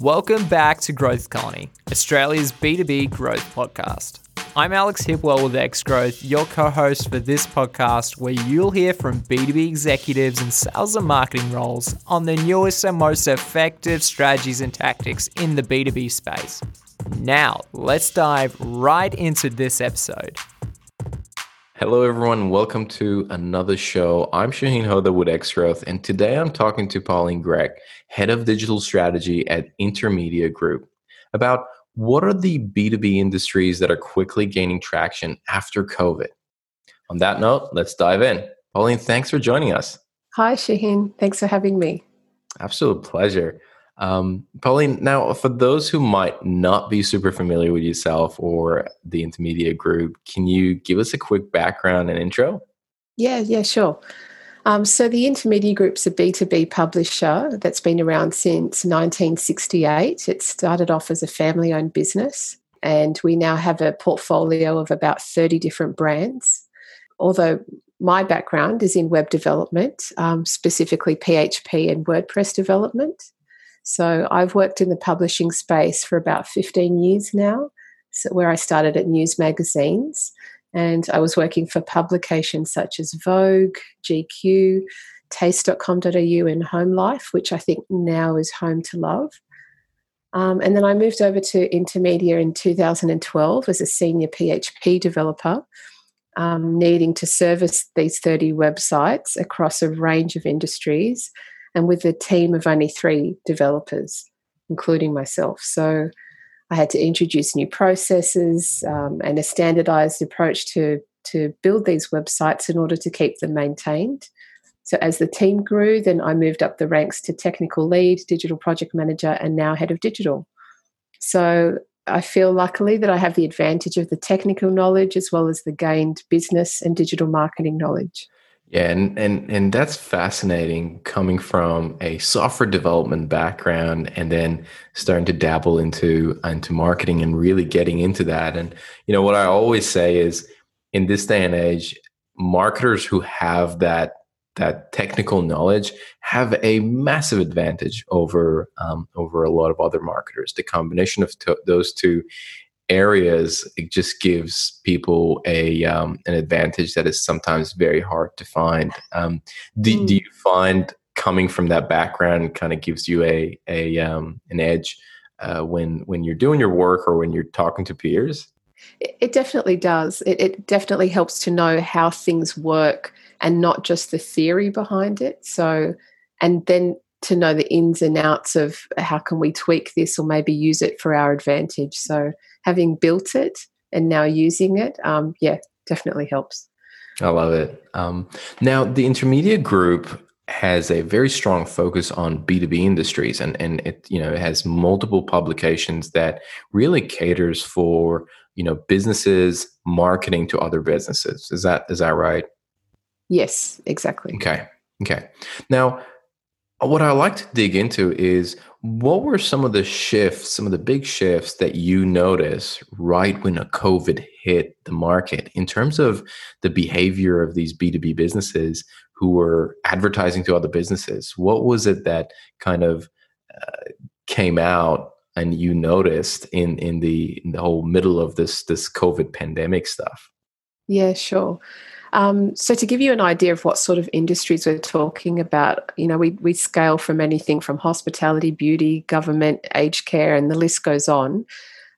Welcome back to Growth Colony, Australia's B2B growth podcast. I'm Alex Hipwell with X Growth, your co host for this podcast, where you'll hear from B2B executives in sales and marketing roles on the newest and most effective strategies and tactics in the B2B space. Now, let's dive right into this episode. Hello, everyone. Welcome to another show. I'm Shaheen Hoda with Xgrowth, and today I'm talking to Pauline Grech, Head of Digital Strategy at Intermedia Group, about what are the B2B industries that are quickly gaining traction after COVID. On that note, let's dive in. Pauline, thanks for joining us. Hi, Shaheen. Thanks for having me. Absolute pleasure. Um, Pauline, now for those who might not be super familiar with yourself or the Intermedia Group, can you give us a quick background and intro? Yeah, yeah, sure. Um, so the Intermedia Group's a B2B publisher that's been around since 1968. It started off as a family owned business, and we now have a portfolio of about 30 different brands. Although my background is in web development, um, specifically PHP and WordPress development. So I've worked in the publishing space for about 15 years now, so where I started at news magazines. And I was working for publications such as Vogue, GQ, taste.com.au, and Home Life, which I think now is Home to Love. Um, and then I moved over to Intermedia in 2012 as a senior PHP developer, um, needing to service these 30 websites across a range of industries and with a team of only three developers, including myself. So I had to introduce new processes um, and a standardized approach to, to build these websites in order to keep them maintained. So as the team grew, then I moved up the ranks to technical lead, digital project manager, and now head of digital. So I feel luckily that I have the advantage of the technical knowledge as well as the gained business and digital marketing knowledge. Yeah, and, and and that's fascinating coming from a software development background and then starting to dabble into into marketing and really getting into that. And you know what I always say is in this day and age, marketers who have that that technical knowledge have a massive advantage over um, over a lot of other marketers. The combination of to- those two areas it just gives people a um, an advantage that is sometimes very hard to find. Um, do, mm. do you find coming from that background kind of gives you a a um, an edge uh, when when you're doing your work or when you're talking to peers? It definitely does. It, it definitely helps to know how things work and not just the theory behind it. So and then to know the ins and outs of how can we tweak this or maybe use it for our advantage. So having built it and now using it, um, yeah, definitely helps. I love it. Um, now, the Intermedia Group has a very strong focus on B2B industries and, and it, you know, it has multiple publications that really caters for, you know, businesses marketing to other businesses. Is that, is that right? Yes, exactly. Okay. Okay. Now, what I like to dig into is what were some of the shifts, some of the big shifts that you noticed right when a COVID hit the market in terms of the behavior of these B2B businesses who were advertising to other businesses? What was it that kind of uh, came out and you noticed in in the in the whole middle of this this COVID pandemic stuff? Yeah, sure. Um, so to give you an idea of what sort of industries we're talking about, you know, we we scale from anything from hospitality, beauty, government, aged care, and the list goes on.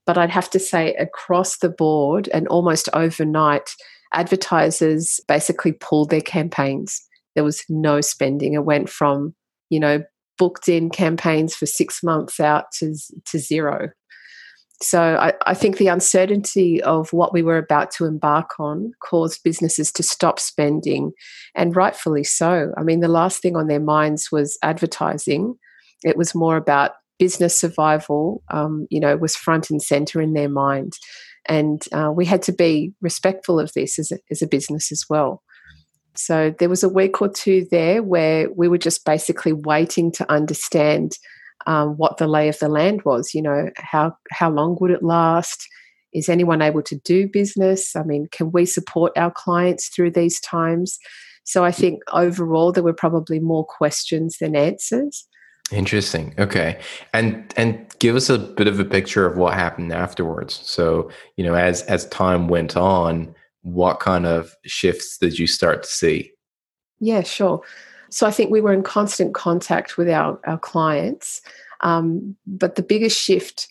But I'd have to say across the board and almost overnight, advertisers basically pulled their campaigns. There was no spending. It went from, you know, booked in campaigns for six months out to, to zero. So I, I, think the uncertainty of what we were about to embark on caused businesses to stop spending, and rightfully so. I mean, the last thing on their minds was advertising. It was more about business survival. Um, you know, was front and center in their mind, and uh, we had to be respectful of this as a, as a business as well. So there was a week or two there where we were just basically waiting to understand um, what the lay of the land was. You know, how how long would it last? Is anyone able to do business? I mean, can we support our clients through these times? So I think overall there were probably more questions than answers. Interesting. Okay. And and give us a bit of a picture of what happened afterwards. So, you know, as as time went on, what kind of shifts did you start to see? Yeah, sure. So I think we were in constant contact with our, our clients. Um, but the biggest shift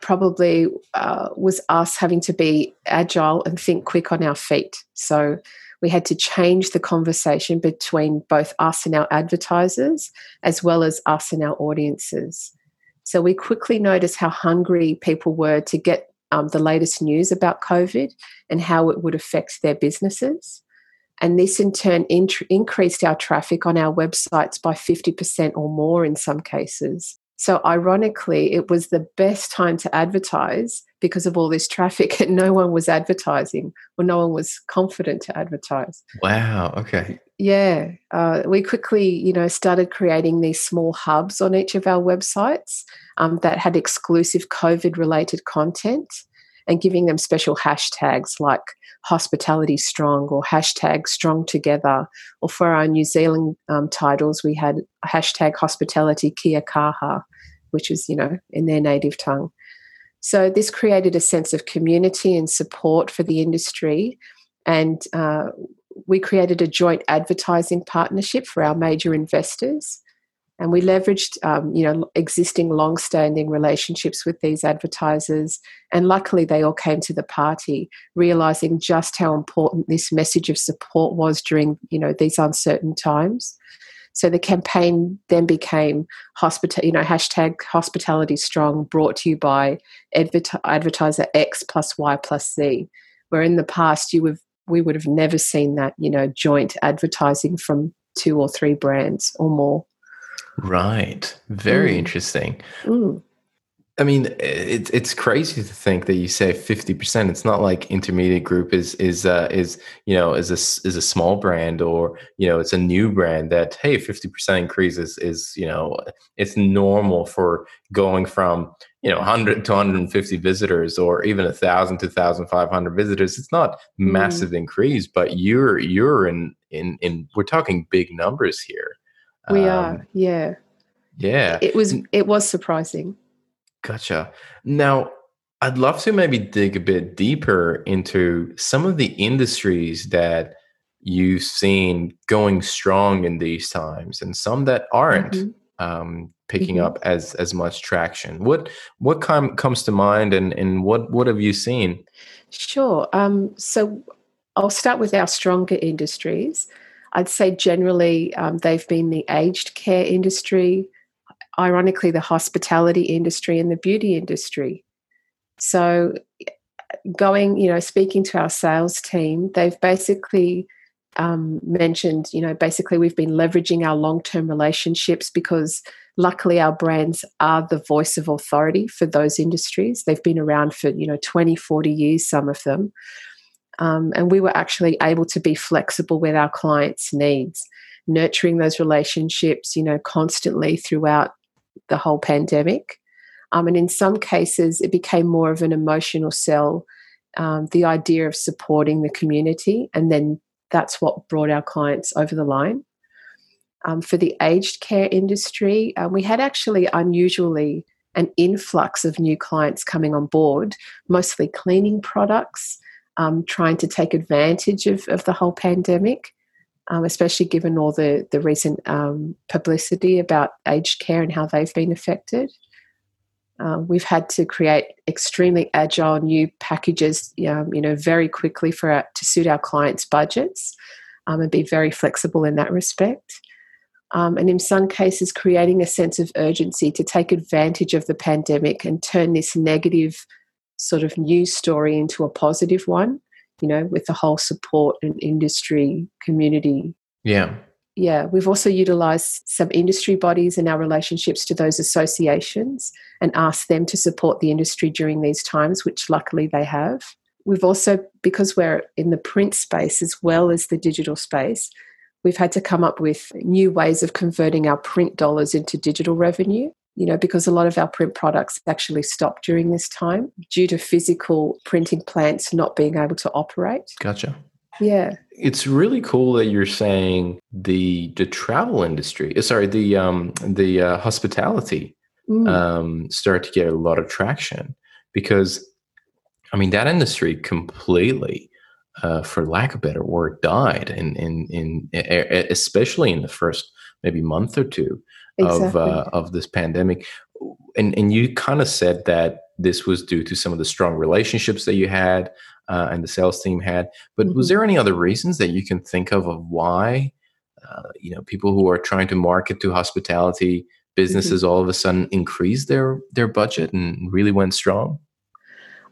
probably uh, was us having to be agile and think quick on our feet. So we had to change the conversation between both us and our advertisers, as well as us and our audiences. So we quickly noticed how hungry people were to get um, the latest news about COVID and how it would affect their businesses. And this in turn int- increased our traffic on our websites by 50% or more in some cases. So, ironically, it was the best time to advertise because of all this traffic, and no one was advertising or no one was confident to advertise. Wow. Okay. Yeah. Uh, we quickly, you know, started creating these small hubs on each of our websites um, that had exclusive COVID related content and giving them special hashtags like hospitality strong or hashtag strong together. Or for our New Zealand um, titles, we had hashtag hospitality kia kaha, which is, you know, in their native tongue. So this created a sense of community and support for the industry. And uh, we created a joint advertising partnership for our major investors and we leveraged um, you know existing long-standing relationships with these advertisers. And luckily they all came to the party realizing just how important this message of support was during you know these uncertain times. So the campaign then became hospital you know hashtag hospitality strong brought to you by advertiser x plus y plus z where in the past you would we would have never seen that you know joint advertising from two or three brands or more Right. Very mm. interesting. Mm. I mean, it's it's crazy to think that you say fifty percent. It's not like Intermedia group is is uh, is you know is a is a small brand or you know it's a new brand that hey fifty percent increase is is you know it's normal for going from you know 100 to 150 visitors or even a thousand to 1500 visitors it's not mm. massive increase but you're you're in in in we're talking big numbers here we um, are, yeah. Yeah. It was it was surprising. Gotcha. Now, I'd love to maybe dig a bit deeper into some of the industries that you've seen going strong in these times and some that aren't mm-hmm. um, picking mm-hmm. up as as much traction. What what com- comes to mind and and what what have you seen? Sure. Um, so I'll start with our stronger industries. I'd say generally um, they've been the aged care industry, ironically, the hospitality industry, and the beauty industry. So, going, you know, speaking to our sales team, they've basically um, mentioned, you know, basically we've been leveraging our long term relationships because luckily our brands are the voice of authority for those industries. They've been around for, you know, 20, 40 years, some of them. Um, and we were actually able to be flexible with our clients' needs, nurturing those relationships, you know, constantly throughout the whole pandemic. Um, and in some cases, it became more of an emotional sell, um, the idea of supporting the community. And then that's what brought our clients over the line. Um, for the aged care industry, uh, we had actually unusually an influx of new clients coming on board, mostly cleaning products um, trying to take advantage of, of the whole pandemic, um, especially given all the, the recent um, publicity about aged care and how they've been affected. Uh, we've had to create extremely agile new packages, um, you know, very quickly for our, to suit our clients' budgets, um, and be very flexible in that respect. Um, and in some cases, creating a sense of urgency to take advantage of the pandemic and turn this negative sort of news story into a positive one, you know, with the whole support and industry community. Yeah. Yeah, we've also utilized some industry bodies and our relationships to those associations and asked them to support the industry during these times, which luckily they have. We've also, because we're in the print space as well as the digital space, we've had to come up with new ways of converting our print dollars into digital revenue you know, because a lot of our print products actually stopped during this time due to physical printing plants not being able to operate. Gotcha. Yeah. It's really cool that you're saying the the travel industry, uh, sorry, the um the uh, hospitality Mm. um start to get a lot of traction because I mean that industry completely uh, for lack of better word died in in in especially in the first maybe month or two of uh, of this pandemic and and you kind of said that this was due to some of the strong relationships that you had uh, and the sales team had but was Mhm. there any other reasons that you can think of of why uh, you know people who are trying to market to hospitality businesses all of a sudden increased their their budget and really went strong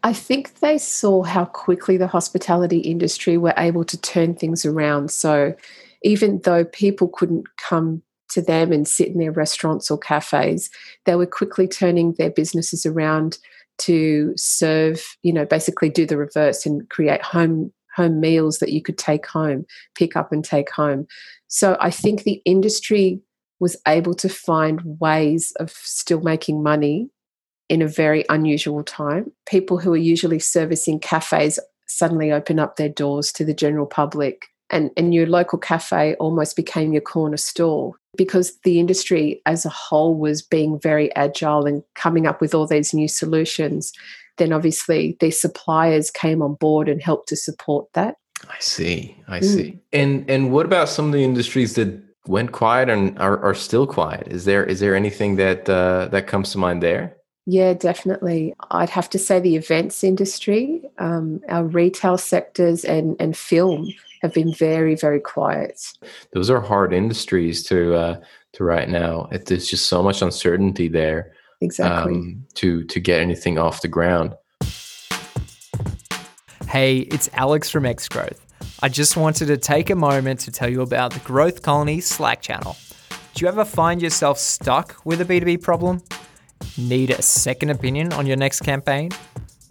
I think they saw how quickly the hospitality industry were able to turn things around. So even though people couldn't come to them and sit in their restaurants or cafes, they were quickly turning their businesses around to serve, you know, basically do the reverse and create home home meals that you could take home, pick up and take home. So I think the industry was able to find ways of still making money in a very unusual time. People who are usually servicing cafes suddenly open up their doors to the general public. And, and your local cafe almost became your corner store because the industry as a whole was being very agile and coming up with all these new solutions. Then obviously these suppliers came on board and helped to support that. i see i Mm. see and and what about some of the industries that went quiet and are, are still quiet is there is there anything that uh, that comes to mind there Yeah, definitely. I'd have to say the events industry, um, our retail sectors, and, and film have been very, very quiet. those are hard industries to uh, to right now. It, there's just so much uncertainty there Exactly. um, to to get anything off the ground. Hey, it's Alex from Xgrowth. I just wanted to take a moment to tell you about the Growth Colony Slack channel. Do you ever find yourself stuck with a B2B problem? Need a second opinion on your next campaign?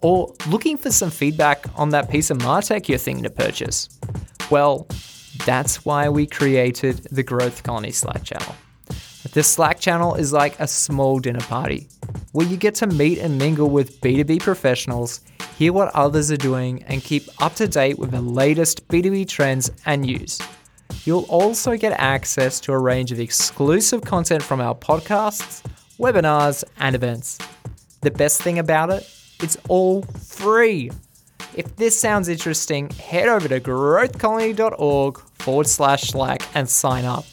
Or looking for some feedback on that piece of Martech you're thinking to purchase? Well, that's why we created the Growth Colony Slack channel. This Slack channel is like a small dinner party where you get to meet and mingle with B2B professionals, hear what others are doing, and keep up to date with the latest B2B trends and news. You'll also get access to a range of exclusive content from our podcasts, webinars, and events. The best thing about it, it's all free. If this sounds interesting, head over to growthcolony.org forward slash Slack and sign up.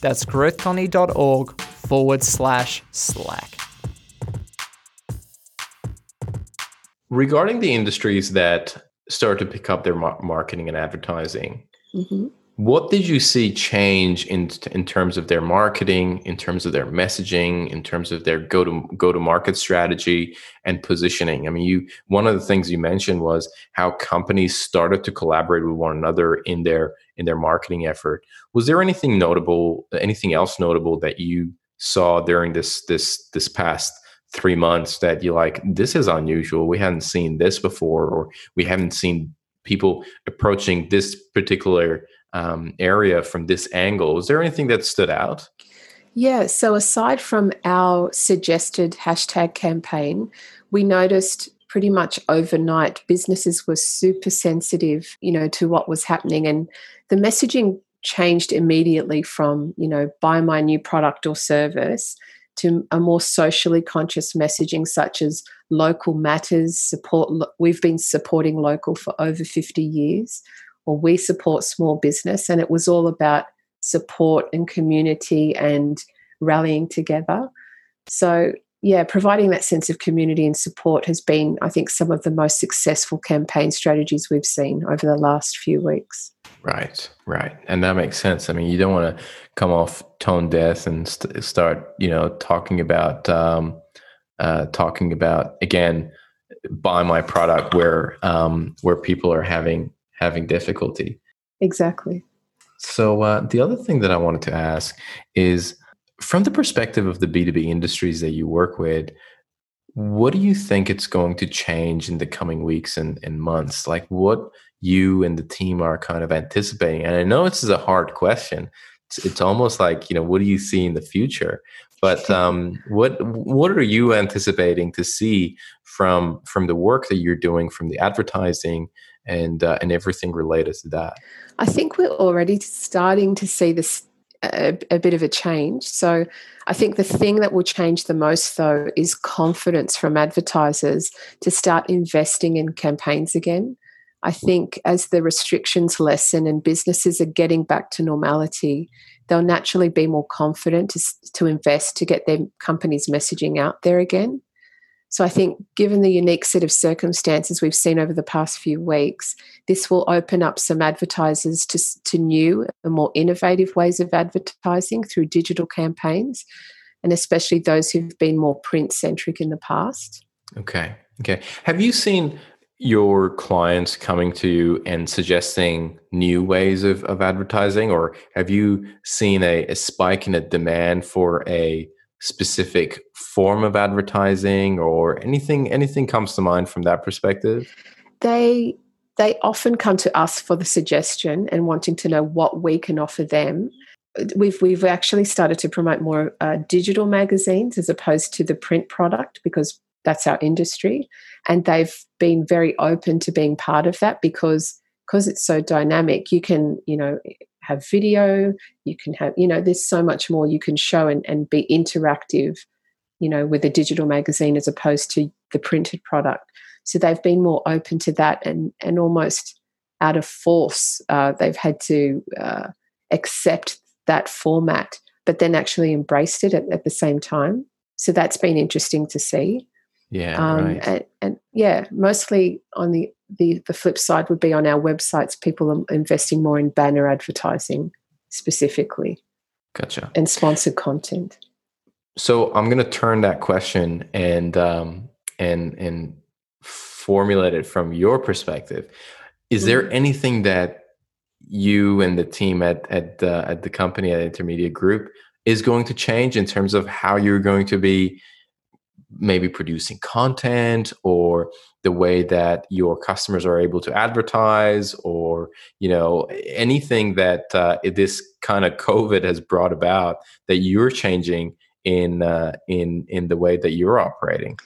That's growthcolony.org forward slash Slack. Regarding the industries that start to pick up their marketing and advertising, Mhm. What did you see change in in terms of their marketing, in terms of their messaging, in terms of their go to go to market strategy and positioning? I mean, you one of the things you mentioned was how companies started to collaborate with one another in their in their marketing effort. Was there anything notable, anything else notable that you saw during this this this past three months that you like this is unusual we hadn't seen this before or we haven't seen people approaching this particular um, area from this angle. Was there anything that stood out? Yeah, so aside from our suggested hashtag campaign, we noticed pretty much overnight businesses were super sensitive, you know, to what was happening and the messaging changed immediately from, you know, buy my new product or service to a more socially conscious messaging such as local matters, support we've been supporting local for over 50 years or we support small business and it was all about support and community and rallying together. So, yeah, providing that sense of community and support has been, I think, some of the most successful campaign strategies we've seen over the last few weeks. right right and that makes sense i mean you don't want to come off tone deaf and st- start you know talking about um, uh, talking about again buy my product where um, where people are having having difficulty Exactly. So uh, the other thing that I wanted to ask is, from the perspective of the B two B industries that you work with, what do you think it's going to change in the coming weeks and, and months? Like what you and the team are kind of anticipating? And I know this is a hard question. It's, it's almost like you know, what do you see in the future? But um, what what are you anticipating to see from from the work that you're doing, from the advertising and uh, and everything related to that? I think we're already starting to see this a, a, bit of a change. So I think the thing that will change the most, though, is confidence from advertisers to start investing in campaigns again. I think as the restrictions lessen and businesses are getting back to normality, they'll naturally be more confident to, to invest to get their company's messaging out there again. So I think, given the unique set of circumstances we've seen over the past few weeks, this will open up some advertisers to, to new and more innovative ways of advertising through digital campaigns, and especially those who've been more print centric in the past. Okay. Okay. Have you seen your clients coming to you and suggesting new ways of, of advertising, or have you seen a, a spike in a demand for a specific form of advertising or anything anything comes to mind from that perspective? They they often come to us for the suggestion and wanting to know what we can offer them. We've we've actually started to promote more uh, digital magazines as opposed to the print product because that's our industry. And they've been very open to being part of that because because it's so dynamic. You can you know have video you can have you know there's so much more you can show and, and be interactive you know with a digital magazine as opposed to the printed product. So they've been more open to that and and almost out of force uh, they've had to uh, accept that format but then actually embraced it at, at, the same time. So that's been interesting to see. Yeah um, right. and, and yeah mostly on the the the flip side would be on our websites people are investing more in banner advertising specifically. Gotcha. And sponsored content. So i'm going to turn that question and um and and formulate it from your perspective. Is there mm-hmm. anything that you and the team at at the at the company at intermedia group is going to change in terms of how you're going to be maybe producing content or the way that your customers are able to advertise or you know anything that uh, this kind of covid has brought about that you're changing in uh, in in the way that you're operating?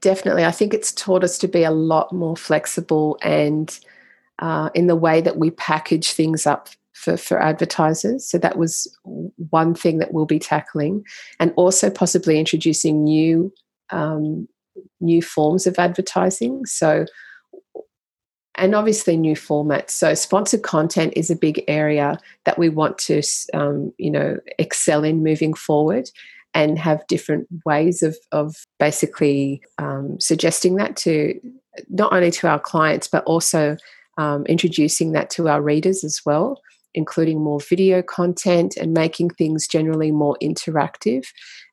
Definitely. I think it's taught us to be a lot more flexible and uh, in the way that we package things up for, for advertisers. So that was one thing that we'll be tackling, and also possibly introducing new um, new forms of advertising. So, and obviously new formats. So, sponsored content is a big area that we want to, um, you know, excel in moving forward, and have different ways of of basically um, suggesting that to not only to our clients but also um, introducing that to our readers as well including more video content and making things generally more interactive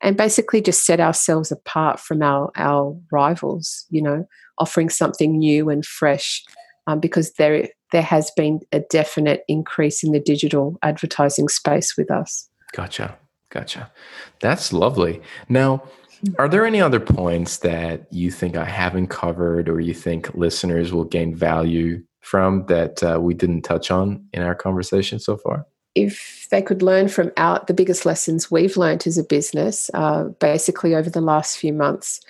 and basically just set ourselves apart from our, our rivals, you know, offering something new and fresh um, because there, there has been a definite increase in the digital advertising space with us. Gotcha. Gotcha. That's lovely. Now, are there any other points that you think I haven't covered or you think listeners will gain value from that uh, we didn't touch on in our conversation so far? If they could learn from our the biggest lessons we've learned as a business, uh, basically over the last few months,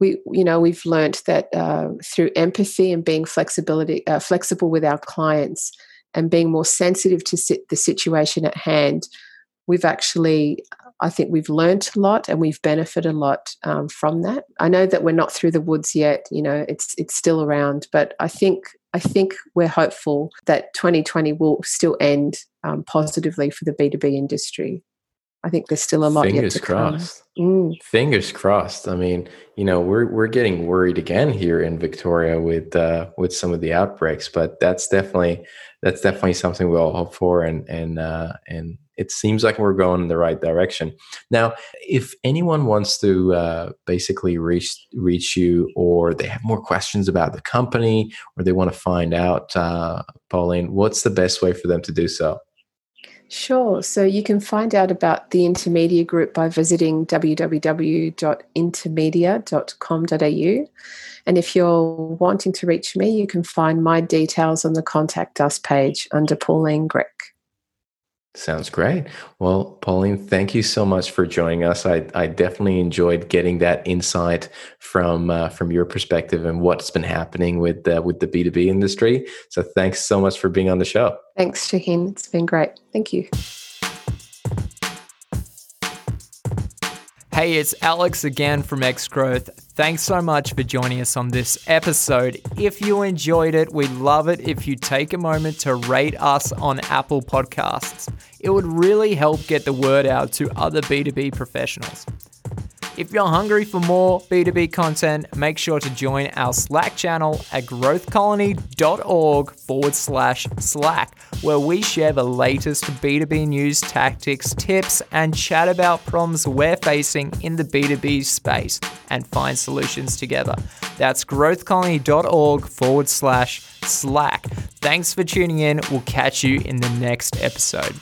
we you know we've learned that uh, through empathy and being flexibility uh, flexible with our clients and being more sensitive to sit the situation at hand, we've actually I think we've learnt a lot and we've benefited a lot um, from that. I know that we're not through the woods yet. You know, it's it's still around, but I think I think we're hopeful that 2020 will still end um, positively for the B2B industry. I think there's still a lot Fingers yet to crossed. Mm. Fingers crossed. I mean, you know, we're we're getting worried again here in Victoria with uh, with some of the outbreaks, but that's definitely that's definitely something we all hope for, and and uh, and it seems like we're going in the right direction. Now, if anyone wants to uh, basically reach reach you, or they have more questions about the company, or they want to find out, uh, Pauline, what's the best way for them to do so? Sure. So you can find out about the Intermedia Group by visiting www.intermedia.com.au. And if you're wanting to reach me, you can find my details on the Contact Us page under Pauline Grech. Sounds great. Well, Pauline, thank you so much for joining us. I, I definitely enjoyed getting that insight from uh, from your perspective and what's been happening with uh, with the B two B industry. So, thanks so much for being on the show. Thanks, Shaheen. It's been great. Thank you. Hey, it's Alex again from X Growth. Thanks so much for joining us on this episode. If you enjoyed it, we'd love it if you take a moment to rate us on Apple Podcasts. It would really help get the word out to other B2B professionals. If you're hungry for more B2B content, make sure to join our Slack channel at growthcolony.org forward slash Slack, where we share the latest B2B news, tactics, tips, and chat about problems we're facing in the B2B space and find solutions together. That's growthcolony.org forward slash Slack. Thanks for tuning in. We'll catch you in the next episode.